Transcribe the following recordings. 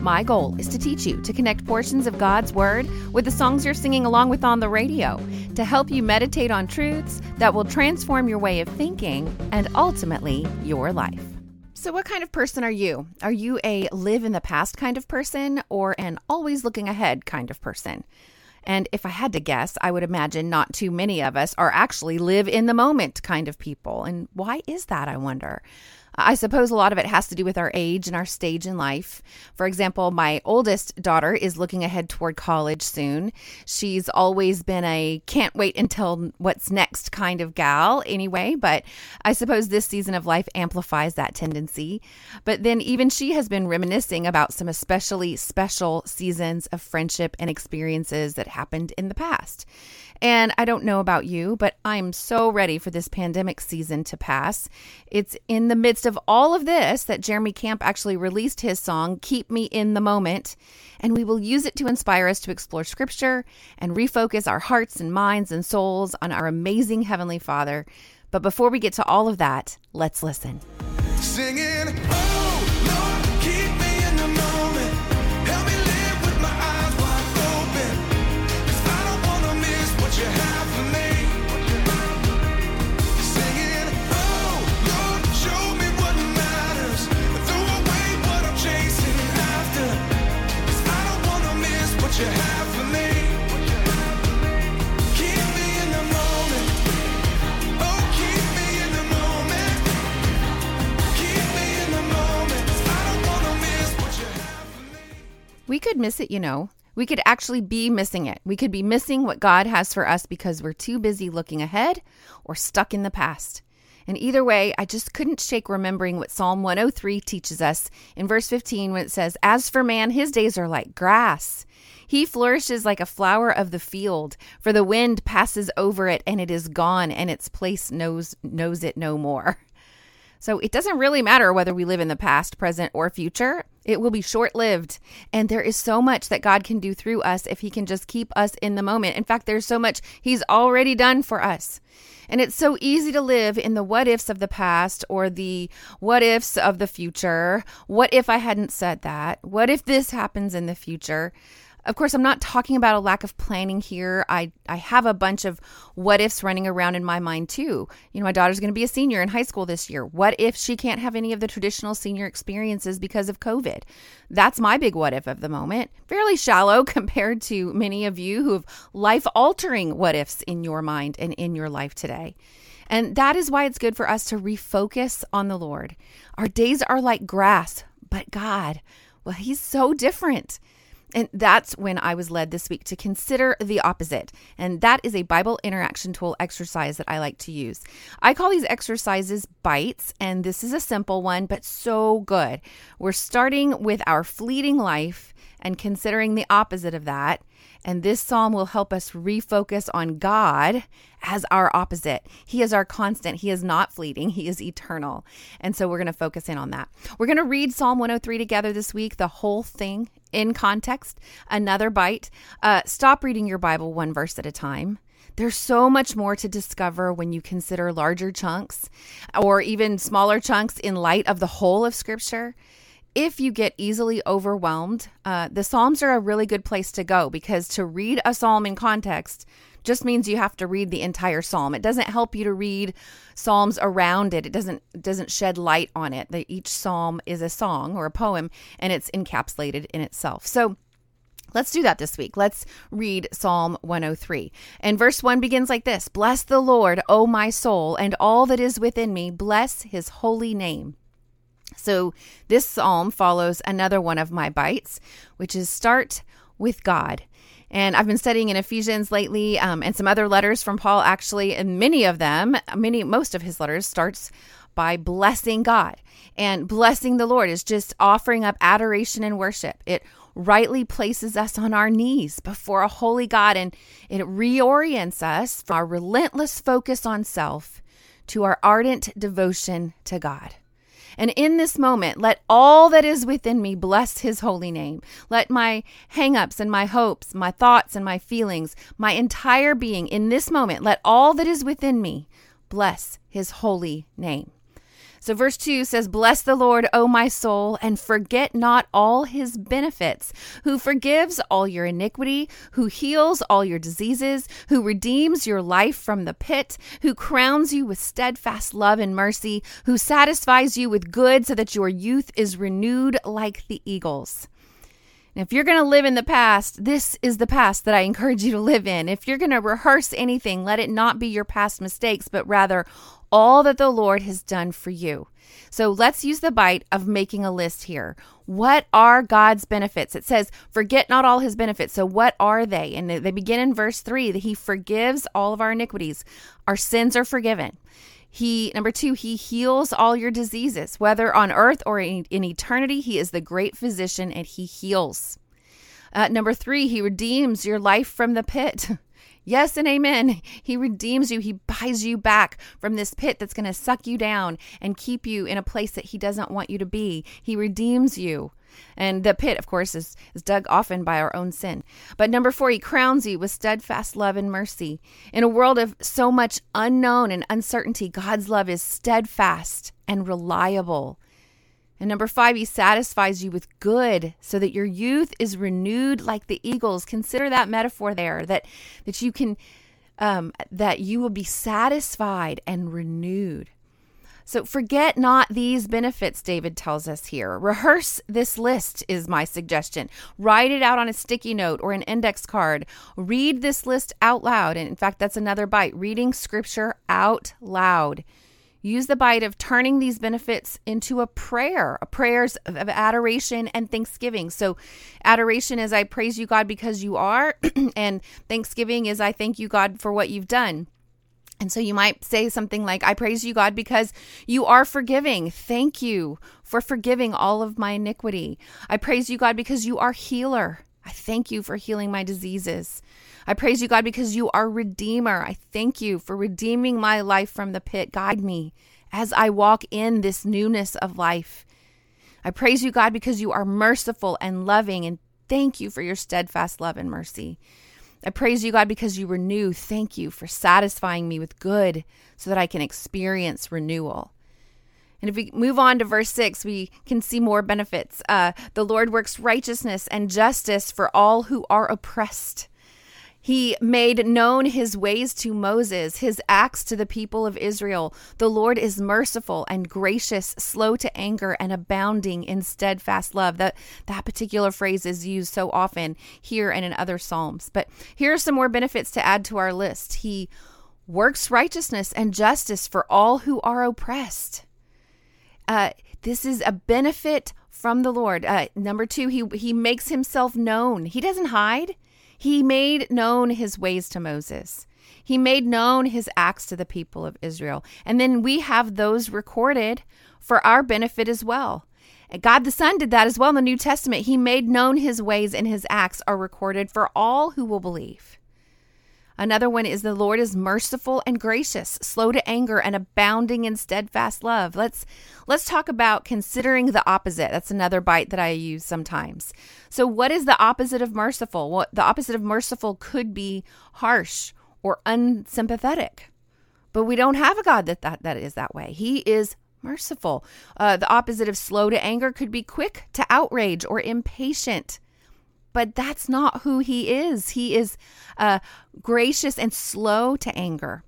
My goal is to teach you to connect portions of God's Word with the songs you're singing along with on the radio, to help you meditate on truths that will transform your way of thinking and ultimately your life. So, what kind of person are you? Are you a live in the past kind of person or an always looking ahead kind of person? And if I had to guess, I would imagine not too many of us are actually live in the moment kind of people. And why is that, I wonder? I suppose a lot of it has to do with our age and our stage in life. For example, my oldest daughter is looking ahead toward college soon. She's always been a can't wait until what's next kind of gal, anyway, but I suppose this season of life amplifies that tendency. But then even she has been reminiscing about some especially special seasons of friendship and experiences that happened in the past. And I don't know about you, but I'm so ready for this pandemic season to pass. It's in the midst of all of this that Jeremy Camp actually released his song, Keep Me in the Moment. And we will use it to inspire us to explore scripture and refocus our hearts and minds and souls on our amazing Heavenly Father. But before we get to all of that, let's listen. Singing, miss it, you know. We could actually be missing it. We could be missing what God has for us because we're too busy looking ahead or stuck in the past. And either way, I just couldn't shake remembering what Psalm 103 teaches us in verse 15 when it says, As for man, his days are like grass. He flourishes like a flower of the field, for the wind passes over it and it is gone, and its place knows knows it no more. So it doesn't really matter whether we live in the past, present, or future. It will be short lived. And there is so much that God can do through us if He can just keep us in the moment. In fact, there's so much He's already done for us. And it's so easy to live in the what ifs of the past or the what ifs of the future. What if I hadn't said that? What if this happens in the future? Of course, I'm not talking about a lack of planning here. I, I have a bunch of what ifs running around in my mind too. You know, my daughter's going to be a senior in high school this year. What if she can't have any of the traditional senior experiences because of COVID? That's my big what if of the moment. Fairly shallow compared to many of you who have life altering what ifs in your mind and in your life today. And that is why it's good for us to refocus on the Lord. Our days are like grass, but God, well, He's so different. And that's when I was led this week to consider the opposite. And that is a Bible interaction tool exercise that I like to use. I call these exercises bites, and this is a simple one, but so good. We're starting with our fleeting life and considering the opposite of that. And this psalm will help us refocus on God as our opposite. He is our constant. He is not fleeting. He is eternal. And so we're going to focus in on that. We're going to read Psalm 103 together this week, the whole thing in context. Another bite. Uh, stop reading your Bible one verse at a time. There's so much more to discover when you consider larger chunks or even smaller chunks in light of the whole of Scripture if you get easily overwhelmed, uh, the Psalms are a really good place to go because to read a psalm in context just means you have to read the entire psalm. It doesn't help you to read psalms around it. It doesn't doesn't shed light on it. That each psalm is a song or a poem and it's encapsulated in itself. So Let's do that this week. Let's read Psalm 103. And verse 1 begins like this Bless the Lord, O my soul, and all that is within me. Bless his holy name. So this psalm follows another one of my bites, which is start with God. And I've been studying in Ephesians lately um, and some other letters from Paul, actually, and many of them, many, most of his letters starts by blessing God. And blessing the Lord is just offering up adoration and worship. It rightly places us on our knees before a holy God and it reorients us from our relentless focus on self to our ardent devotion to God. And in this moment, let all that is within me bless his holy name. Let my hangups and my hopes, my thoughts and my feelings, my entire being in this moment, let all that is within me bless his holy name. So, verse 2 says, Bless the Lord, O my soul, and forget not all his benefits, who forgives all your iniquity, who heals all your diseases, who redeems your life from the pit, who crowns you with steadfast love and mercy, who satisfies you with good so that your youth is renewed like the eagles. if you're going to live in the past, this is the past that I encourage you to live in. If you're going to rehearse anything, let it not be your past mistakes, but rather all that the Lord has done for you. So let's use the bite of making a list here. What are God's benefits? It says, forget not all his benefits. So what are they? And they begin in verse three that he forgives all of our iniquities. Our sins are forgiven. He, number two, he heals all your diseases, whether on earth or in, in eternity. He is the great physician and he heals. Uh, number three, he redeems your life from the pit. Yes and amen. He redeems you. He buys you back from this pit that's going to suck you down and keep you in a place that He doesn't want you to be. He redeems you. And the pit, of course, is, is dug often by our own sin. But number four, he crowns you with steadfast love and mercy. In a world of so much unknown and uncertainty, God's love is steadfast and reliable. And number five, he satisfies you with good so that your youth is renewed like the eagles. Consider that metaphor there that, that you can, um, that you will be satisfied and renewed. So forget not these benefits, David tells us here. Rehearse this list, is my suggestion. Write it out on a sticky note or an index card. Read this list out loud. And in fact, that's another bite reading scripture out loud. Use the bite of turning these benefits into a prayer, a prayers of, adoration and thanksgiving. So, adoration is I praise you, God, because you are, and thanksgiving is I thank you, God, for what you've done. And so you might say something like, I praise you, God, because you are forgiving. Thank you for forgiving all of my iniquity. I praise you, God, because you are healer. I thank you for healing my diseases. I praise you, God, because you are Redeemer. I thank you for redeeming my life from the pit. Guide me as I walk in this newness of life. I praise you, God, because you are merciful and loving, and thank you for your steadfast love and mercy. I praise you, God, because you renew. Thank you for satisfying me with good so that I can experience renewal. And if we move on to verse 6, we can see more benefits. Uh, the Lord works righteousness and justice for all who are oppressed. He made known his ways to Moses, his acts to the people of Israel. The Lord is merciful and gracious, slow to anger, and abounding in steadfast love. That, that particular phrase is used so often here and in other Psalms. But here are some more benefits to add to our list. He works righteousness and justice for all who are oppressed. Uh, this is a benefit from the Lord. Uh, number two, he, he makes himself known. He doesn't hide. He made known his ways to Moses. He made known his acts to the people of Israel. And then we have those recorded for our benefit as well. God the Son did that as well in the New Testament. He made known his ways and his acts are recorded for all who will believe. Another one is the Lord is merciful and gracious, slow to anger and abounding in steadfast love. Let's let's talk about considering the opposite. That's another bite that I use sometimes. So what is the opposite of merciful? Well, the opposite of merciful could be harsh or unsympathetic. But we don't have a God that that, that is that way. He is merciful. Uh, the opposite of slow to anger could be quick to outrage or impatient but that's not who he is. He is uh, gracious and slow to anger.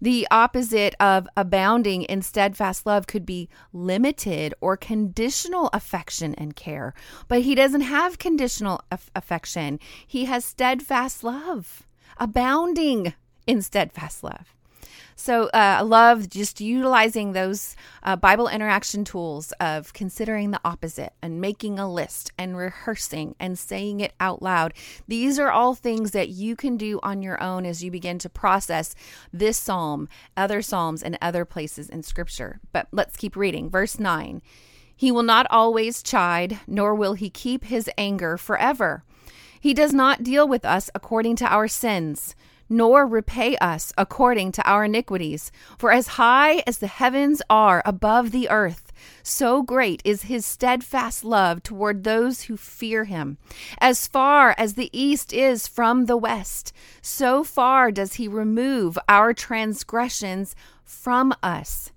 The opposite of abounding in steadfast love could be limited or conditional affection and care. But he doesn't have conditional aff- affection, he has steadfast love, abounding in steadfast love. So uh, I love just utilizing those uh, Bible interaction tools of considering the opposite and making a list and rehearsing and saying it out loud. These are all things that you can do on your own as you begin to process this psalm, other psalms, and other places in Scripture. But let's keep reading. Verse 9 He will not always chide, nor will he keep his anger forever. He does not deal with us according to our sins nor repay us according to our iniquities. For as high as the heavens are above the earth, so great is his steadfast love toward those who fear him. As far as the east is from the west, so far does he remove our transgressions from us.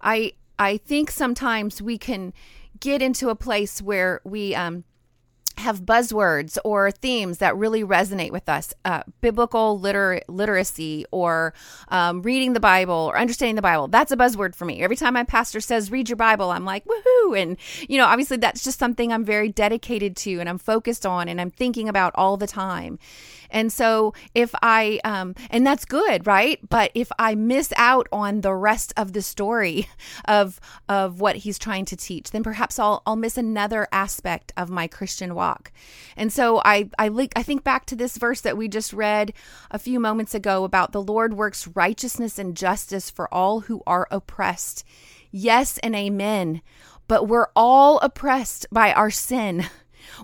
I I think sometimes we can get into a place where we um have buzzwords or themes that really resonate with us uh, biblical liter- literacy or um, reading the bible or understanding the bible. That's a buzzword for me. Every time my pastor says read your bible i'm like woohoo! And you know obviously that's just something i'm very dedicated to and i'm focused on and i'm thinking about all the time and so if I, um, and that's good, right? But if I miss out on the rest of the story of, of what he's trying to teach, then perhaps I'll, I'll miss another aspect of my Christian walk. And so I, I, I think back to this verse that we just read a few moments ago about the Lord works righteousness and justice for all who are oppressed. Yes and amen. But we're all oppressed by our sin.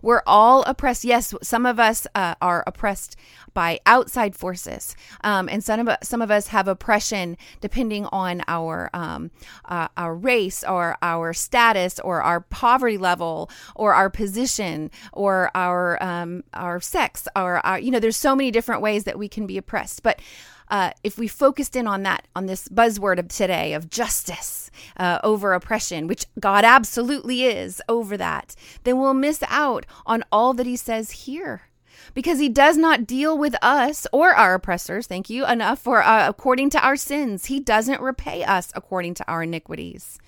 We're all oppressed. Yes, some of us uh, are oppressed by outside forces, um, and some of some of us have oppression depending on our um, uh, our race or our status or our poverty level or our position or our um, our sex or our you know. There's so many different ways that we can be oppressed, but uh, if we focused in on that, on this buzzword of today of justice uh, over oppression, which God absolutely is over that, then we'll miss out on all that He says here. Because he does not deal with us or our oppressors, thank you, enough for uh, according to our sins. He doesn't repay us according to our iniquities.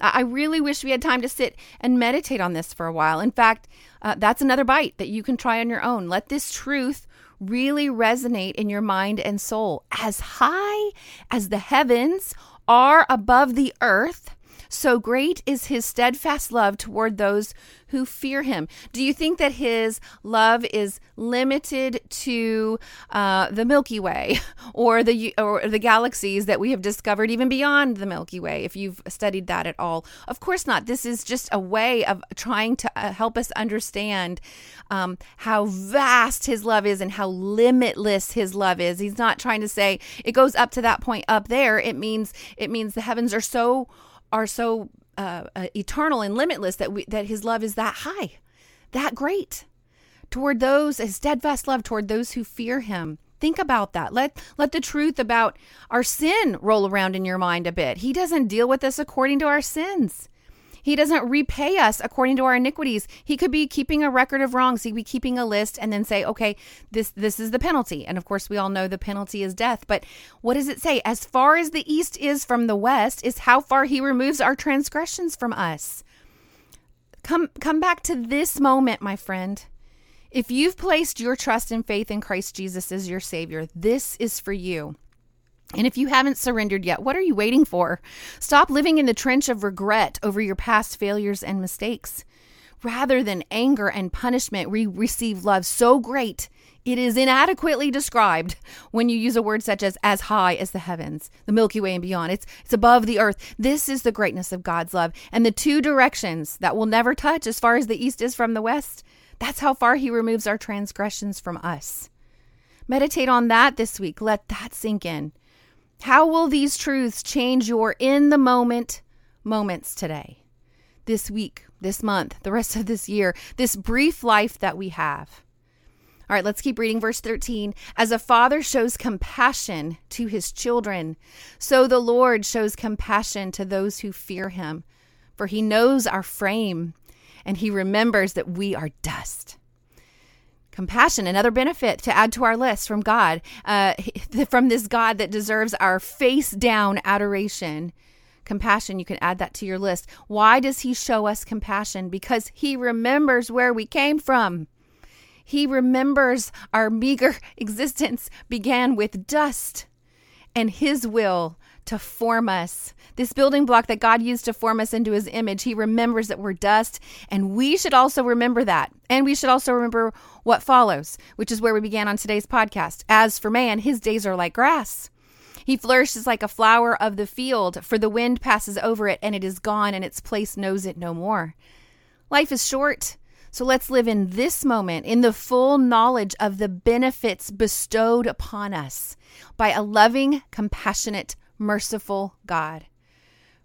I really wish we had time to sit and meditate on this for a while. In fact, uh, that's another bite that you can try on your own. Let this truth really resonate in your mind and soul. As high as the heavens are above the earth, so great is his steadfast love toward those who fear him. Do you think that his love is limited to uh, the Milky Way or the or the galaxies that we have discovered even beyond the Milky Way? If you've studied that at all, of course not. This is just a way of trying to uh, help us understand um, how vast his love is and how limitless his love is. He's not trying to say it goes up to that point up there. It means it means the heavens are so are so uh, uh, eternal and limitless that we, that His love is that high, that great toward those His steadfast love toward those who fear Him. Think about that. Let let the truth about our sin roll around in your mind a bit. He doesn't deal with us according to our sins. He doesn't repay us according to our iniquities. He could be keeping a record of wrongs. He could be keeping a list and then say, okay, this this is the penalty. And of course, we all know the penalty is death. But what does it say? As far as the east is from the west, is how far he removes our transgressions from us. Come come back to this moment, my friend. If you've placed your trust and faith in Christ Jesus as your Savior, this is for you. And if you haven't surrendered yet, what are you waiting for? Stop living in the trench of regret over your past failures and mistakes. Rather than anger and punishment, we receive love so great it is inadequately described when you use a word such as as high as the heavens, the Milky Way and beyond. It's it's above the earth. This is the greatness of God's love. And the two directions that will never touch as far as the east is from the west, that's how far he removes our transgressions from us. Meditate on that this week. Let that sink in. How will these truths change your in the moment moments today, this week, this month, the rest of this year, this brief life that we have? All right, let's keep reading verse 13. As a father shows compassion to his children, so the Lord shows compassion to those who fear him. For he knows our frame and he remembers that we are dust. Compassion, another benefit to add to our list from God, uh, from this God that deserves our face down adoration. Compassion, you can add that to your list. Why does He show us compassion? Because He remembers where we came from. He remembers our meager existence began with dust, and His will to form us. This building block that God used to form us into his image, he remembers that we're dust, and we should also remember that. And we should also remember what follows, which is where we began on today's podcast. As for man, his days are like grass. He flourishes like a flower of the field, for the wind passes over it and it is gone, and its place knows it no more. Life is short. So let's live in this moment in the full knowledge of the benefits bestowed upon us by a loving, compassionate, merciful God.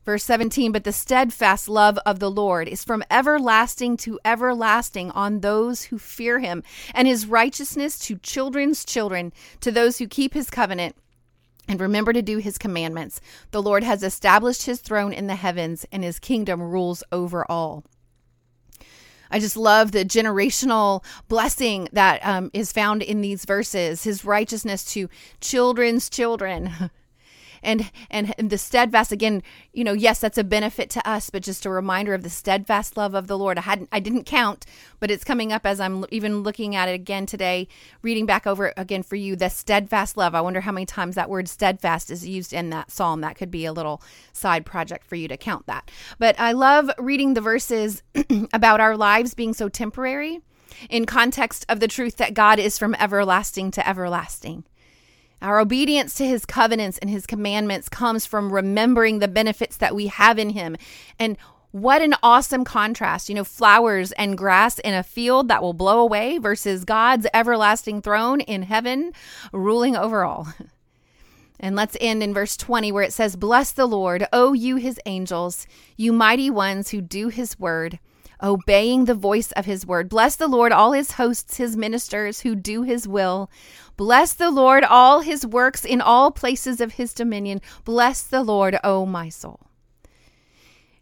Verse 17, but the steadfast love of the Lord is from everlasting to everlasting on those who fear him, and his righteousness to children's children, to those who keep his covenant and remember to do his commandments. The Lord has established his throne in the heavens, and his kingdom rules over all. I just love the generational blessing that um, is found in these verses. His righteousness to children's children. and and the steadfast again you know yes that's a benefit to us but just a reminder of the steadfast love of the lord. I hadn't i didn't count but it's coming up as i'm even looking at it again today reading back over again for you the steadfast love. I wonder how many times that word steadfast is used in that psalm. That could be a little side project for you to count that. But i love reading the verses about our lives being so temporary in context of the truth that god is from everlasting to everlasting our obedience to his covenants and his commandments comes from remembering the benefits that we have in him. And what an awesome contrast, you know, flowers and grass in a field that will blow away versus God's everlasting throne in heaven ruling over all. And let's end in verse 20 where it says, Bless the Lord, O you his angels, you mighty ones who do his word obeying the voice of his word. Bless the Lord, all his hosts, his ministers who do his will. Bless the Lord, all his works in all places of his dominion. Bless the Lord, O my soul.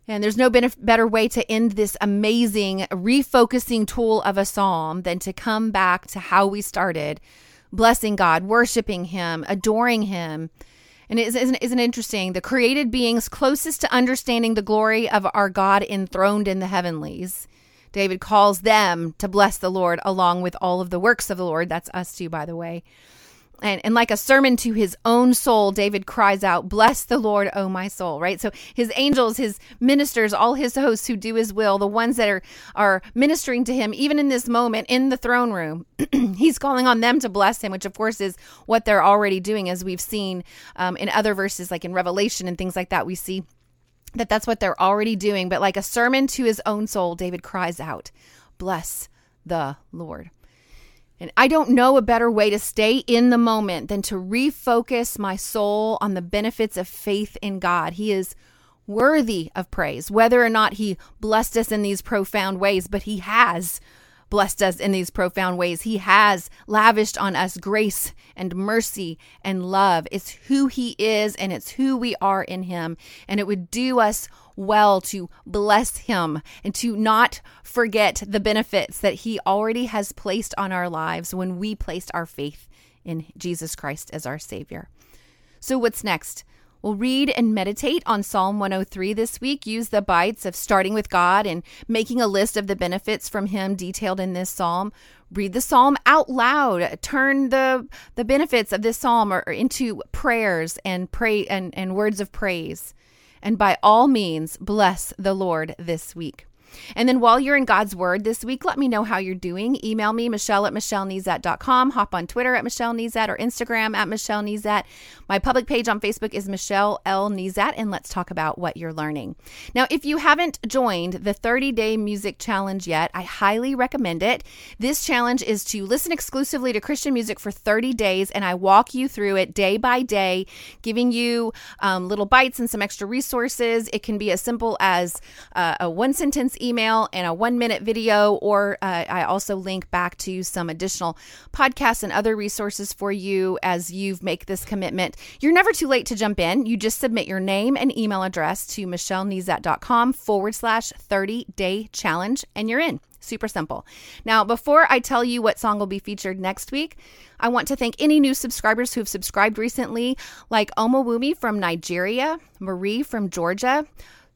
And there's no better way to end this amazing refocusing tool of a psalm than to come back to how we started blessing God, worshiping Him, adoring Him, and isn't, isn't, isn't interesting? The created beings closest to understanding the glory of our God enthroned in the heavenlies. David calls them to bless the Lord along with all of the works of the Lord. That's us too, by the way. And, and like a sermon to his own soul, David cries out, Bless the Lord, O my soul, right? So his angels, his ministers, all his hosts who do his will, the ones that are, are ministering to him, even in this moment in the throne room, he's calling on them to bless him, which of course is what they're already doing, as we've seen um, in other verses, like in Revelation and things like that. We see that that's what they're already doing. But like a sermon to his own soul, David cries out, Bless the Lord. And I don't know a better way to stay in the moment than to refocus my soul on the benefits of faith in God. He is worthy of praise, whether or not He blessed us in these profound ways, but He has blessed us in these profound ways. He has lavished on us grace and mercy and love. It's who He is and it's who we are in Him. And it would do us well to bless him and to not forget the benefits that he already has placed on our lives when we placed our faith in Jesus Christ as our Savior. So, what's next? We'll read and meditate on Psalm 103 this week. Use the bites of starting with God and making a list of the benefits from Him detailed in this psalm. Read the psalm out loud. Turn the the benefits of this psalm or, or into prayers and pray and, and words of praise and by all means, bless the Lord this week. And then while you're in God's Word this week, let me know how you're doing. Email me, Michelle at MichelleNezat.com. Hop on Twitter at Michelle Nezat or Instagram at Michelle Nezat. My public page on Facebook is Michelle L. Nezat, and let's talk about what you're learning. Now, if you haven't joined the 30 day music challenge yet, I highly recommend it. This challenge is to listen exclusively to Christian music for 30 days, and I walk you through it day by day, giving you um, little bites and some extra resources. It can be as simple as uh, a one sentence email and a one minute video, or uh, I also link back to some additional podcasts and other resources for you as you make this commitment. You're never too late to jump in. You just submit your name and email address to michellenezat.com forward slash 30 day challenge, and you're in. Super simple. Now, before I tell you what song will be featured next week, I want to thank any new subscribers who have subscribed recently, like Omawumi from Nigeria, Marie from Georgia,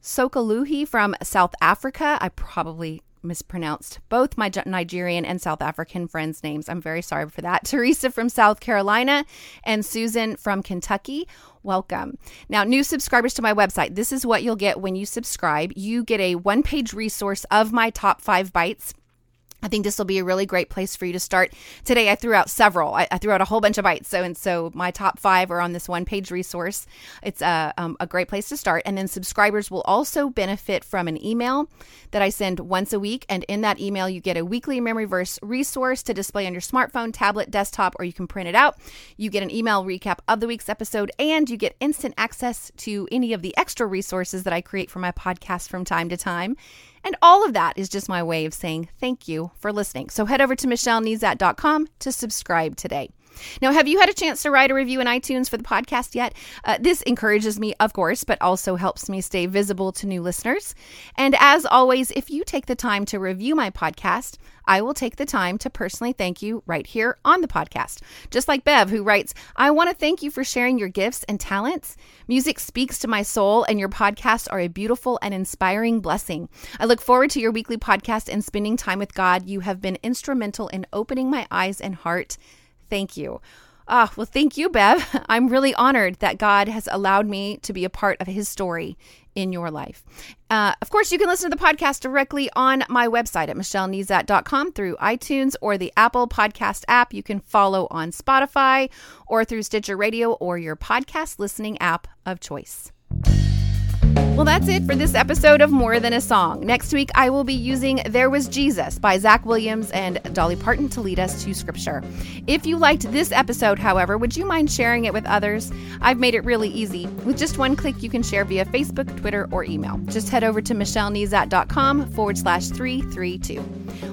Sokaluhi from South Africa. I probably mispronounced both my Nigerian and South African friends' names. I'm very sorry for that. Teresa from South Carolina and Susan from Kentucky. Welcome. Now, new subscribers to my website, this is what you'll get when you subscribe. You get a one page resource of my top five bites I think this will be a really great place for you to start. Today, I threw out several. I, I, threw out a whole bunch of bites. So, and so my top five are on this one page resource. It's a, um, a great place to start. And then subscribers will also benefit from an email that I send once a week. And in that email, you get a weekly memory verse resource to display on your smartphone, tablet, desktop, or you can print it out. You get an email recap of the week's episode, and you get instant access to any of the extra resources that I create for my podcast from time to time. And all of that is just my way of saying thank you for listening. So head over to michellenezat.com to subscribe today. Now, have you had a chance to write a review in iTunes for the podcast yet? Uh, this encourages me, of course, but also helps me stay visible to new listeners. And as always, if you take the time to review my podcast, I will take the time to personally thank you right here on the podcast. Just like Bev, who writes, I want to thank you for sharing your gifts and talents. Music speaks to my soul, and your podcasts are a beautiful and inspiring blessing. I look forward to your weekly podcast and spending time with God. You have been instrumental in opening my eyes and heart Thank you. Ah, well, thank you, Bev. I'm really honored that God has allowed me to be a part of his story in your life. Uh, of course, you can listen to the podcast directly on my website at michellenezat.com through iTunes or the Apple Podcast app. You can follow on Spotify or through Stitcher Radio or your podcast listening app of choice. Well, that's it for this episode of More Than a Song. Next week, I will be using There Was Jesus by Zach Williams and Dolly Parton to lead us to scripture. If you liked this episode, however, would you mind sharing it with others? I've made it really easy. With just one click, you can share via Facebook, Twitter, or email. Just head over to michellenezat.com forward slash 332.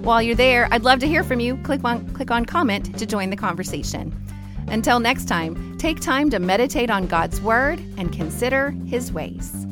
While you're there, I'd love to hear from you. Click on, click on comment to join the conversation. Until next time, take time to meditate on God's Word and consider His ways.